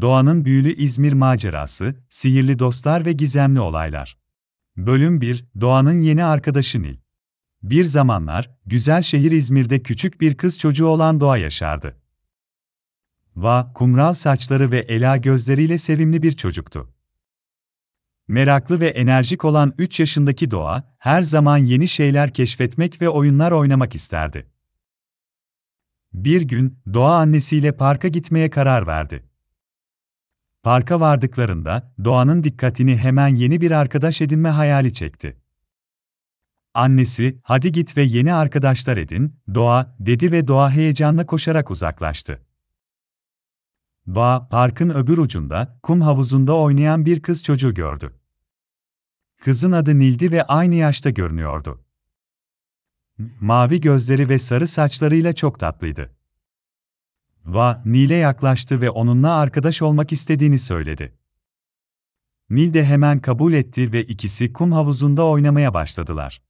Doğanın Büyülü İzmir Macerası, Sihirli Dostlar ve Gizemli Olaylar. Bölüm 1, Doğanın Yeni Arkadaşı Nil. Bir zamanlar, güzel şehir İzmir'de küçük bir kız çocuğu olan Doğa yaşardı. Va, kumral saçları ve ela gözleriyle sevimli bir çocuktu. Meraklı ve enerjik olan 3 yaşındaki Doğa, her zaman yeni şeyler keşfetmek ve oyunlar oynamak isterdi. Bir gün, Doğa annesiyle parka gitmeye karar verdi. Parka vardıklarında, Doğan'ın dikkatini hemen yeni bir arkadaş edinme hayali çekti. Annesi, hadi git ve yeni arkadaşlar edin, Doğa, dedi ve Doğa heyecanla koşarak uzaklaştı. Doğa, parkın öbür ucunda, kum havuzunda oynayan bir kız çocuğu gördü. Kızın adı Nil'di ve aynı yaşta görünüyordu. Mavi gözleri ve sarı saçlarıyla çok tatlıydı. Va, Nil'e yaklaştı ve onunla arkadaş olmak istediğini söyledi. Nil de hemen kabul etti ve ikisi kum havuzunda oynamaya başladılar.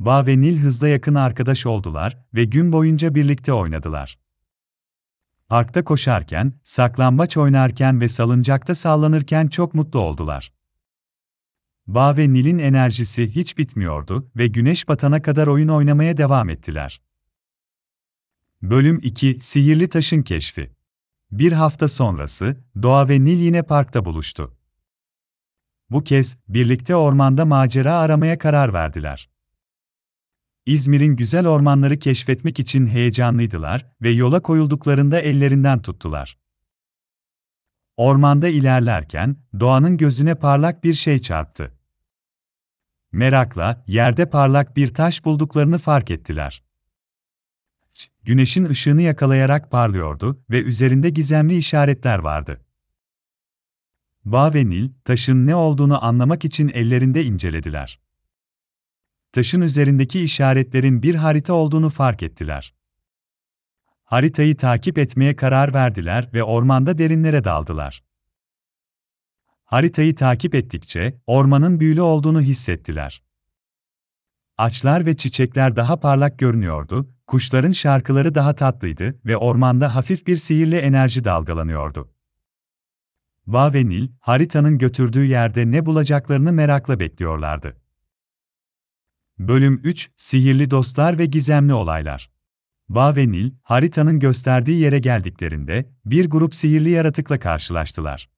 Va ve Nil hızla yakın arkadaş oldular ve gün boyunca birlikte oynadılar. Parkta koşarken, saklambaç oynarken ve salıncakta sallanırken çok mutlu oldular. Va ve Nil'in enerjisi hiç bitmiyordu ve güneş batana kadar oyun oynamaya devam ettiler. Bölüm 2 Sihirli Taşın Keşfi Bir hafta sonrası, Doğa ve Nil yine parkta buluştu. Bu kez, birlikte ormanda macera aramaya karar verdiler. İzmir'in güzel ormanları keşfetmek için heyecanlıydılar ve yola koyulduklarında ellerinden tuttular. Ormanda ilerlerken, Doğan'ın gözüne parlak bir şey çarptı. Merakla, yerde parlak bir taş bulduklarını fark ettiler güneşin ışığını yakalayarak parlıyordu ve üzerinde gizemli işaretler vardı. Ba ve Nil, taşın ne olduğunu anlamak için ellerinde incelediler. Taşın üzerindeki işaretlerin bir harita olduğunu fark ettiler. Haritayı takip etmeye karar verdiler ve ormanda derinlere daldılar. Haritayı takip ettikçe ormanın büyülü olduğunu hissettiler. Ağaçlar ve çiçekler daha parlak görünüyordu, kuşların şarkıları daha tatlıydı ve ormanda hafif bir sihirli enerji dalgalanıyordu. Ba ve Nil, haritanın götürdüğü yerde ne bulacaklarını merakla bekliyorlardı. Bölüm 3 Sihirli Dostlar ve Gizemli Olaylar Ba ve Nil, haritanın gösterdiği yere geldiklerinde, bir grup sihirli yaratıkla karşılaştılar.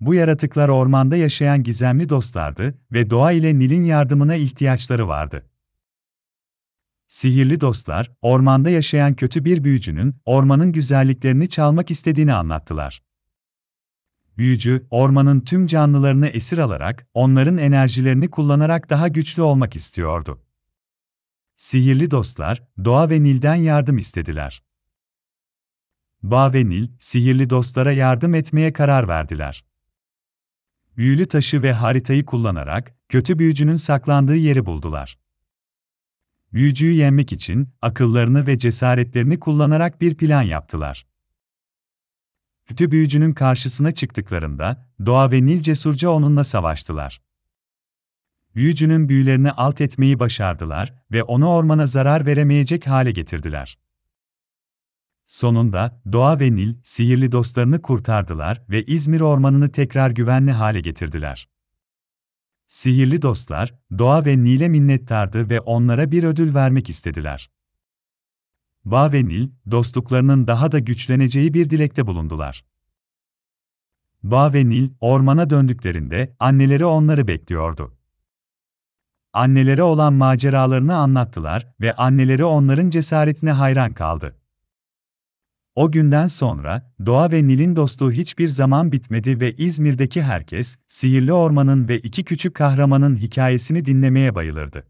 Bu yaratıklar ormanda yaşayan gizemli dostlardı ve doğa ile Nil'in yardımına ihtiyaçları vardı. Sihirli dostlar, ormanda yaşayan kötü bir büyücünün ormanın güzelliklerini çalmak istediğini anlattılar. Büyücü, ormanın tüm canlılarını esir alarak, onların enerjilerini kullanarak daha güçlü olmak istiyordu. Sihirli dostlar, Doğa ve Nil'den yardım istediler. Doğa ve Nil, sihirli dostlara yardım etmeye karar verdiler. Büyülü taşı ve haritayı kullanarak, kötü büyücünün saklandığı yeri buldular. Büyücüyü yenmek için akıllarını ve cesaretlerini kullanarak bir plan yaptılar. Kötü büyücünün karşısına çıktıklarında, Doğa ve Nil cesurca onunla savaştılar. Büyücünün büyülerini alt etmeyi başardılar ve onu ormana zarar veremeyecek hale getirdiler. Sonunda, Doğa ve Nil, sihirli dostlarını kurtardılar ve İzmir ormanını tekrar güvenli hale getirdiler. Sihirli dostlar, Doğa ve Nil'e minnettardı ve onlara bir ödül vermek istediler. Doğa ve Nil, dostluklarının daha da güçleneceği bir dilekte bulundular. Doğa ve Nil, ormana döndüklerinde, anneleri onları bekliyordu. Anneleri olan maceralarını anlattılar ve anneleri onların cesaretine hayran kaldı. O günden sonra, Doğa ve Nil'in dostluğu hiçbir zaman bitmedi ve İzmir'deki herkes, Sihirli Orman'ın ve iki küçük kahramanın hikayesini dinlemeye bayılırdı.